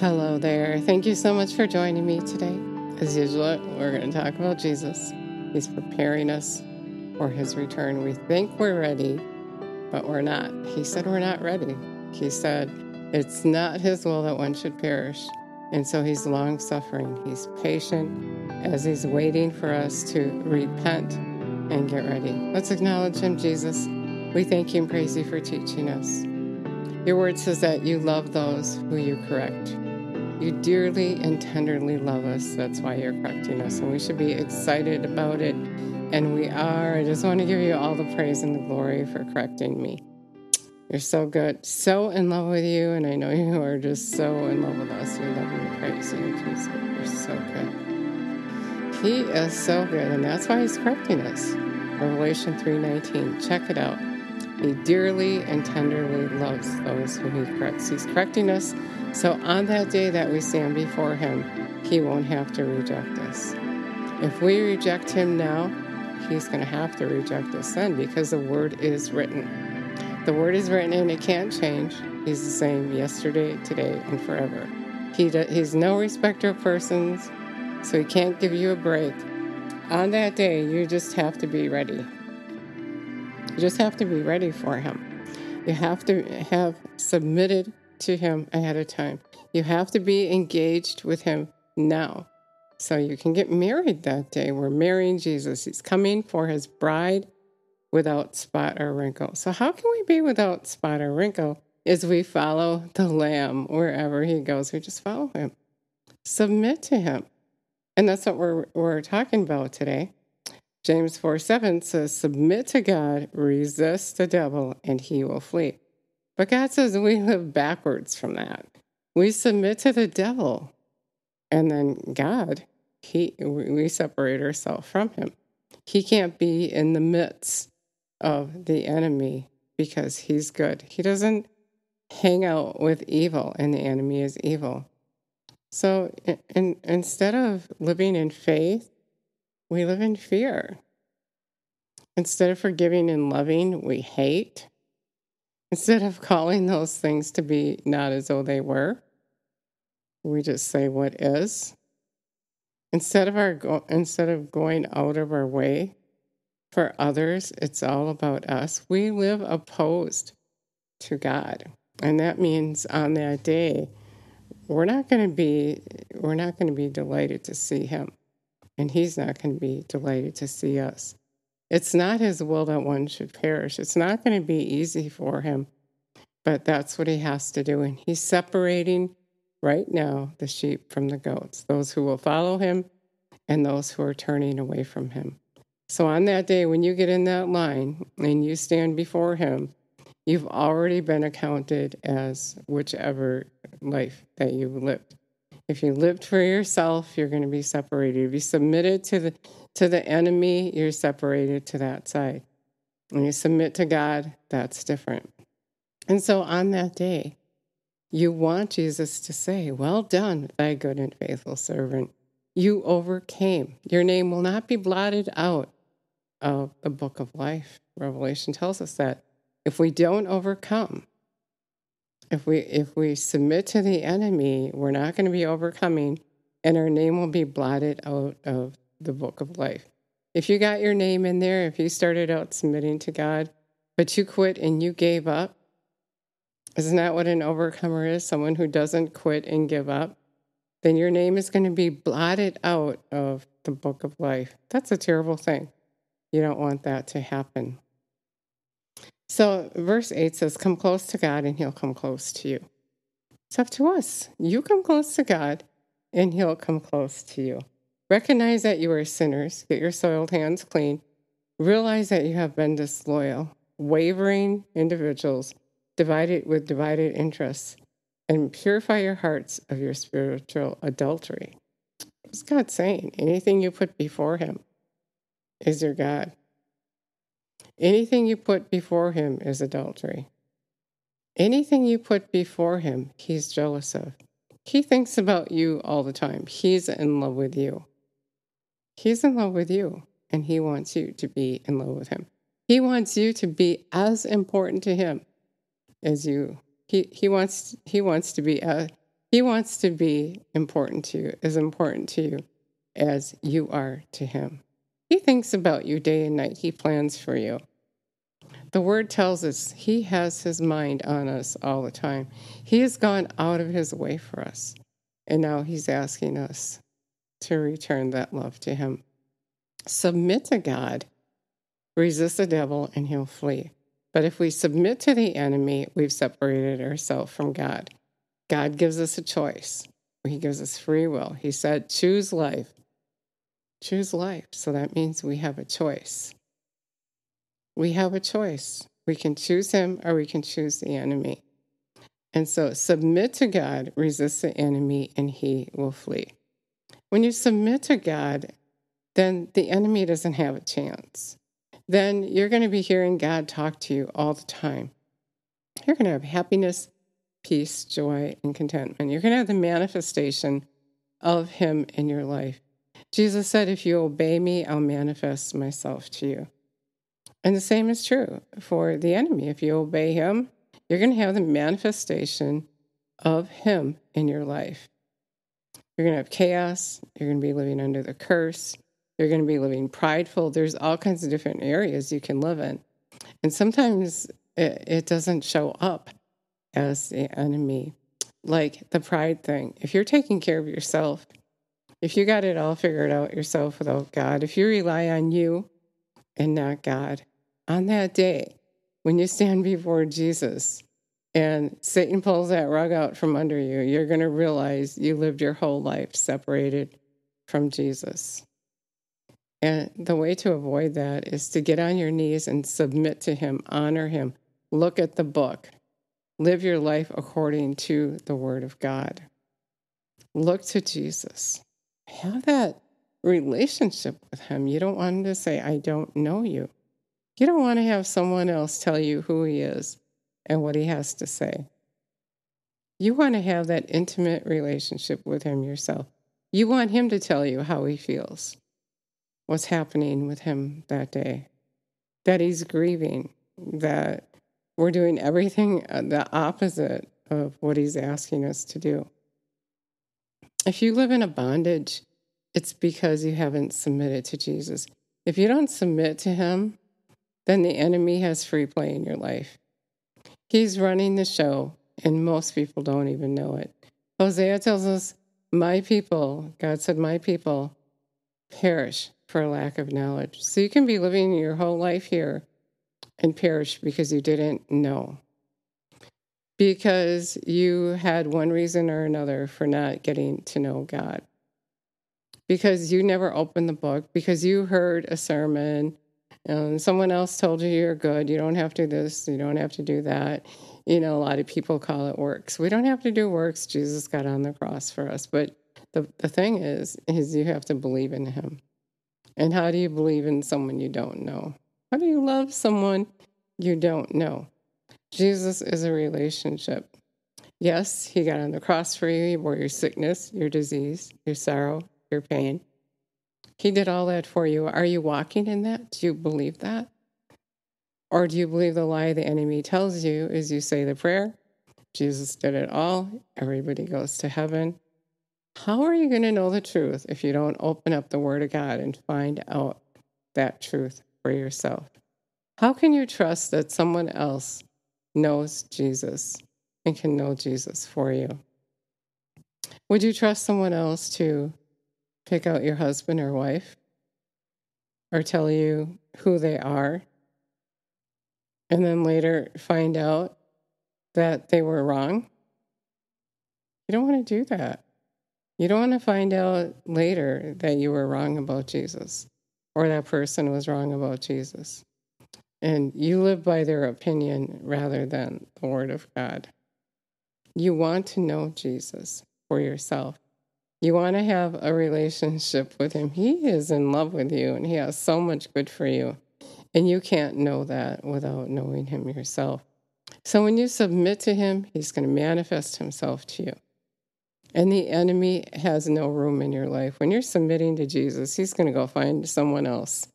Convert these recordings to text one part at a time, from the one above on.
Hello there. Thank you so much for joining me today. As usual, we're going to talk about Jesus. He's preparing us for his return. We think we're ready, but we're not. He said we're not ready. He said it's not his will that one should perish. And so he's long suffering. He's patient as he's waiting for us to repent and get ready. Let's acknowledge him, Jesus. We thank you and praise you for teaching us. Your word says that you love those who you correct. You dearly and tenderly love us. That's why you're correcting us. And we should be excited about it. And we are. I just want to give you all the praise and the glory for correcting me. You're so good, so in love with you. And I know you are just so in love with us. We love you praise you, Jesus. You're so good. He is so good. And that's why he's correcting us. Revelation 3.19. Check it out. He dearly and tenderly loves those whom he corrects. He's correcting us so on that day that we stand before Him, He won't have to reject us. If we reject Him now, He's going to have to reject us then because the Word is written. The Word is written and it can't change. He's the same yesterday, today, and forever. He do, he's no respecter of persons, so He can't give you a break. On that day, you just have to be ready. You just have to be ready for Him. You have to have submitted to Him ahead of time. You have to be engaged with Him now. So you can get married that day. We're marrying Jesus. He's coming for His bride without spot or wrinkle. So, how can we be without spot or wrinkle? Is we follow the Lamb wherever He goes. We just follow Him, submit to Him. And that's what we're, we're talking about today. James 4 7 says, Submit to God, resist the devil, and he will flee. But God says we live backwards from that. We submit to the devil, and then God, he we separate ourselves from him. He can't be in the midst of the enemy because he's good. He doesn't hang out with evil, and the enemy is evil. So in, in, instead of living in faith, we live in fear. Instead of forgiving and loving, we hate. Instead of calling those things to be not as though they were, we just say what is. Instead of our instead of going out of our way for others, it's all about us. We live opposed to God. And that means on that day, we're not going to be we're not going to be delighted to see him. And he's not going to be delighted to see us. It's not his will that one should perish. It's not going to be easy for him, but that's what he has to do. And he's separating right now the sheep from the goats, those who will follow him and those who are turning away from him. So on that day, when you get in that line and you stand before him, you've already been accounted as whichever life that you've lived. If you lived for yourself, you're going to be separated. If you submitted to the to the enemy, you're separated to that side. When you submit to God, that's different. And so on that day, you want Jesus to say, Well done, thy good and faithful servant. You overcame. Your name will not be blotted out of the book of life. Revelation tells us that if we don't overcome, if we if we submit to the enemy, we're not going to be overcoming and our name will be blotted out of the book of life. If you got your name in there, if you started out submitting to God, but you quit and you gave up, isn't that what an overcomer is? Someone who doesn't quit and give up? Then your name is going to be blotted out of the book of life. That's a terrible thing. You don't want that to happen. So, verse 8 says, Come close to God and he'll come close to you. It's up to us. You come close to God and he'll come close to you. Recognize that you are sinners, get your soiled hands clean. Realize that you have been disloyal, wavering individuals, divided with divided interests, and purify your hearts of your spiritual adultery. What's God saying? Anything you put before Him is your God. Anything you put before Him is adultery. Anything you put before Him, He's jealous of. He thinks about you all the time. He's in love with you. He's in love with you, and He wants you to be in love with Him. He wants you to be as important to Him as you. He, he wants he wants to be as, He wants to be important to you, as important to you as you are to Him. He thinks about you day and night, He plans for you. The word tells us He has His mind on us all the time. He has gone out of His way for us, and now He's asking us to return that love to Him. Submit to God, resist the devil, and He'll flee. But if we submit to the enemy, we've separated ourselves from God. God gives us a choice. He gives us free will. He said, choose life. Choose life. So that means we have a choice. We have a choice. We can choose him or we can choose the enemy. And so submit to God, resist the enemy, and he will flee. When you submit to God, then the enemy doesn't have a chance. Then you're going to be hearing God talk to you all the time. You're going to have happiness, peace, joy, and contentment. You're going to have the manifestation of Him in your life. Jesus said, If you obey me, I'll manifest myself to you. And the same is true for the enemy. If you obey him, you're going to have the manifestation of him in your life. You're going to have chaos. You're going to be living under the curse. You're going to be living prideful. There's all kinds of different areas you can live in. And sometimes it, it doesn't show up as the enemy, like the pride thing. If you're taking care of yourself, if you got it all figured out yourself without God, if you rely on you and not God, on that day when you stand before Jesus and Satan pulls that rug out from under you, you're going to realize you lived your whole life separated from Jesus. And the way to avoid that is to get on your knees and submit to Him, honor Him, look at the book, live your life according to the Word of God. Look to Jesus. Have that relationship with Him. You don't want Him to say, I don't know you. You don't want to have someone else tell you who He is and what He has to say. You want to have that intimate relationship with Him yourself. You want Him to tell you how He feels what's happening with him that day, that he's grieving, that we're doing everything uh, the opposite of what he's asking us to do. If you live in a bondage, it's because you haven't submitted to Jesus. If you don't submit to him, then the enemy has free play in your life. He's running the show, and most people don't even know it. Hosea tells us, My people, God said, My people perish for lack of knowledge. So you can be living your whole life here and perish because you didn't know. Because you had one reason or another for not getting to know God. Because you never opened the book, because you heard a sermon and someone else told you you're good, you don't have to do this, you don't have to do that. You know, a lot of people call it works. We don't have to do works. Jesus got on the cross for us. But the, the thing is, is you have to believe in him. And how do you believe in someone you don't know? How do you love someone you don't know? Jesus is a relationship. Yes, he got on the cross for you. He bore your sickness, your disease, your sorrow, your pain. He did all that for you. Are you walking in that? Do you believe that? Or do you believe the lie the enemy tells you as you say the prayer? Jesus did it all. Everybody goes to heaven. How are you going to know the truth if you don't open up the Word of God and find out that truth for yourself? How can you trust that someone else knows Jesus and can know Jesus for you? Would you trust someone else to pick out your husband or wife or tell you who they are and then later find out that they were wrong? You don't want to do that. You don't want to find out later that you were wrong about Jesus or that person was wrong about Jesus. And you live by their opinion rather than the Word of God. You want to know Jesus for yourself. You want to have a relationship with Him. He is in love with you and He has so much good for you. And you can't know that without knowing Him yourself. So when you submit to Him, He's going to manifest Himself to you. And the enemy has no room in your life. When you're submitting to Jesus, he's going to go find someone else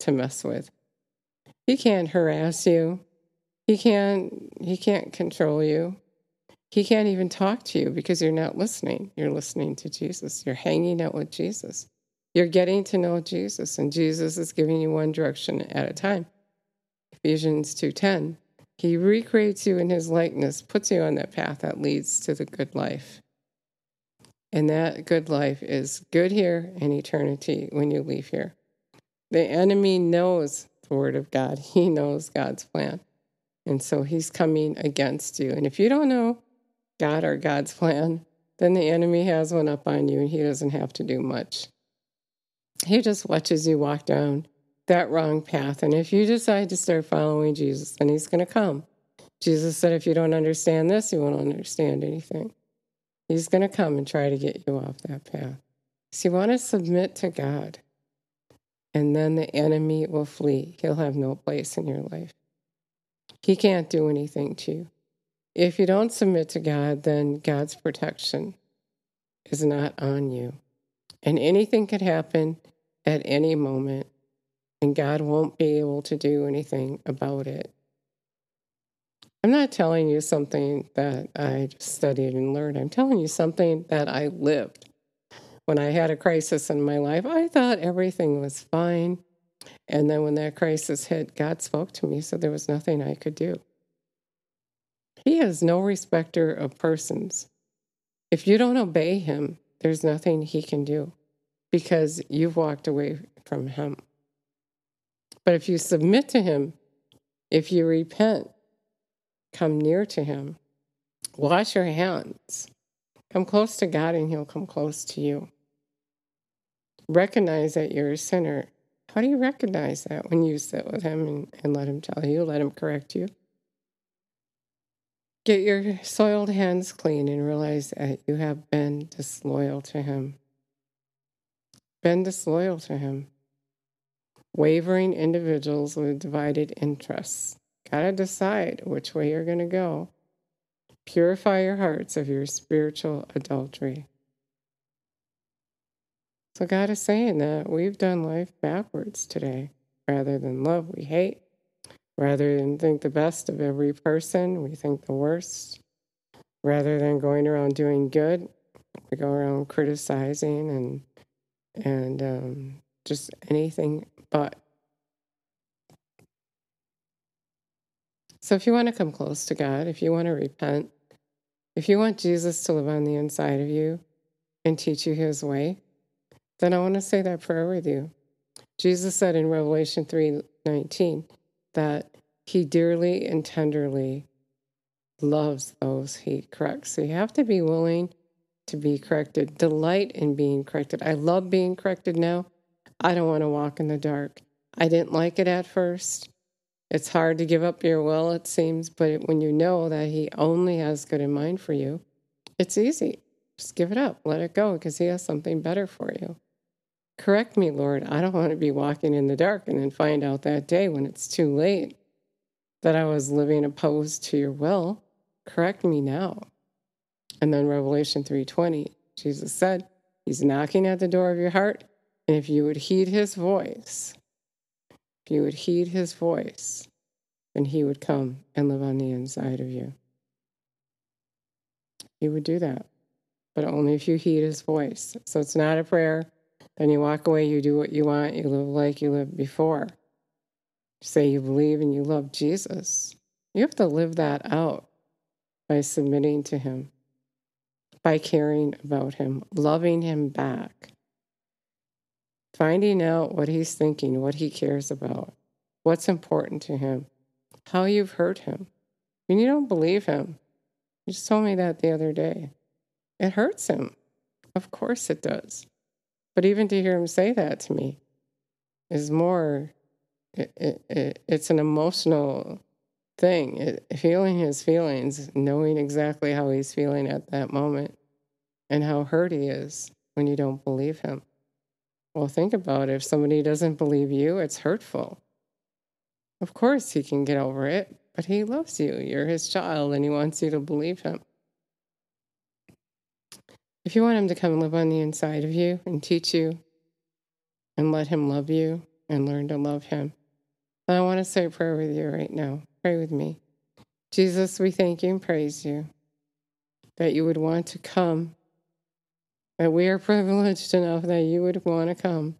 to mess with. He can't harass you. He can't he can't control you. he can't even talk to you because you're not listening. You're listening to Jesus. You're hanging out with Jesus. You're getting to know Jesus, and Jesus is giving you one direction at a time. Ephesians 2:10. He recreates you in his likeness, puts you on that path that leads to the good life. And that good life is good here and eternity when you leave here. The enemy knows the word of God. He knows God's plan. And so he's coming against you. And if you don't know God or God's plan, then the enemy has one up on you and he doesn't have to do much. He just watches you walk down that wrong path. And if you decide to start following Jesus, then he's going to come. Jesus said, if you don't understand this, you won't understand anything. He's going to come and try to get you off that path. So you want to submit to God, and then the enemy will flee. He'll have no place in your life. He can't do anything to you. If you don't submit to God, then God's protection is not on you. And anything could happen at any moment, and God won't be able to do anything about it. I'm not telling you something that I just studied and learned. I'm telling you something that I lived. When I had a crisis in my life, I thought everything was fine. And then when that crisis hit, God spoke to me, so there was nothing I could do. He has no respecter of persons. If you don't obey him, there's nothing he can do because you've walked away from him. But if you submit to him, if you repent, come near to him, wash your hands, come close to God, and he'll come close to you. Recognize that you're a sinner. How do you recognize that when you sit with him and, and let him tell you, let him correct you? Get your soiled hands clean and realize that you have been disloyal to him been disloyal to him. Wavering individuals with divided interests. Gotta decide which way you're to go. Purify your hearts of your spiritual adultery. So, God is saying that we've done life backwards today. Rather than love, we hate. Rather than think the best of every person, we think the worst. Rather than going around doing good, we go around criticizing and and um, just anything but. So, if you want to come close to God, if you want to repent, if you want Jesus to live on the inside of you and teach you his way, then I want to say that prayer with you. Jesus said in Revelation 3:19 that he dearly and tenderly loves those he corrects. So you have to be willing to be corrected, delight in being corrected. I love being corrected now. I don't want to walk in the dark. I didn't like it at first. It's hard to give up your will, it seems, but when you know that He only has good in mind for you, it's easy. Just give it up, let it go, because He has something better for you. Correct me, Lord. I don't want to be walking in the dark and then find out that day when it's too late that I was living opposed to your will. Correct me now. And then Revelation 3:20, Jesus said, he's knocking at the door of your heart, and if you would heed his voice, if you would heed his voice, then he would come and live on the inside of you. He would do that, but only if you heed his voice. So it's not a prayer. Then you walk away, you do what you want, you live like you lived before. say you believe and you love Jesus. You have to live that out by submitting to him by caring about him, loving him back, finding out what he's thinking, what he cares about, what's important to him, how you've hurt him. When you don't believe him, you just told me that the other day. It hurts him. Of course it does. But even to hear him say that to me is more, it, it, it, it's an emotional thing. Feeling his feelings, knowing exactly how he's feeling at that moment, and how hurt he is when you don't believe him. Well, think about it. If somebody doesn't believe you, it's hurtful. Of course, he can get over it, but he loves you. You're his child, and he wants you to believe him. If you want him to come and live on the inside of you and teach you and let him love you and learn to love him, I want to say a prayer with you right now. Pray with me. Jesus, we thank you and praise you that you would want to come, that we are privileged enough that you would want to come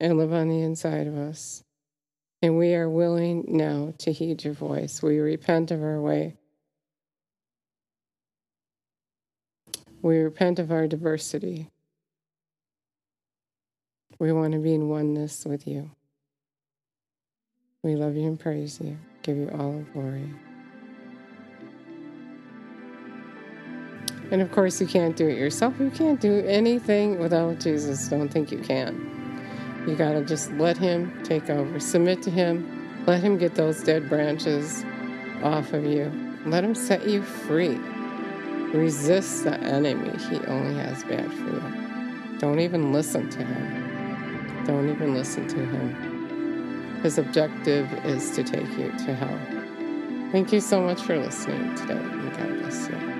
and live on the inside of us. And we are willing now to heed your voice. We repent of our way. We repent of our diversity. We want to be in oneness with you. We love you and praise you, give you all glory. And of course, you can't do it yourself. You can't do anything without Jesus. Don't think you can. You got to just let Him take over, submit to Him, let Him get those dead branches off of you, let Him set you free. Resist the enemy. He only has bad for you. Don't even listen to Him. Don't even listen to Him. His objective is to take you to hell. Thank you so much for listening today, and God bless you.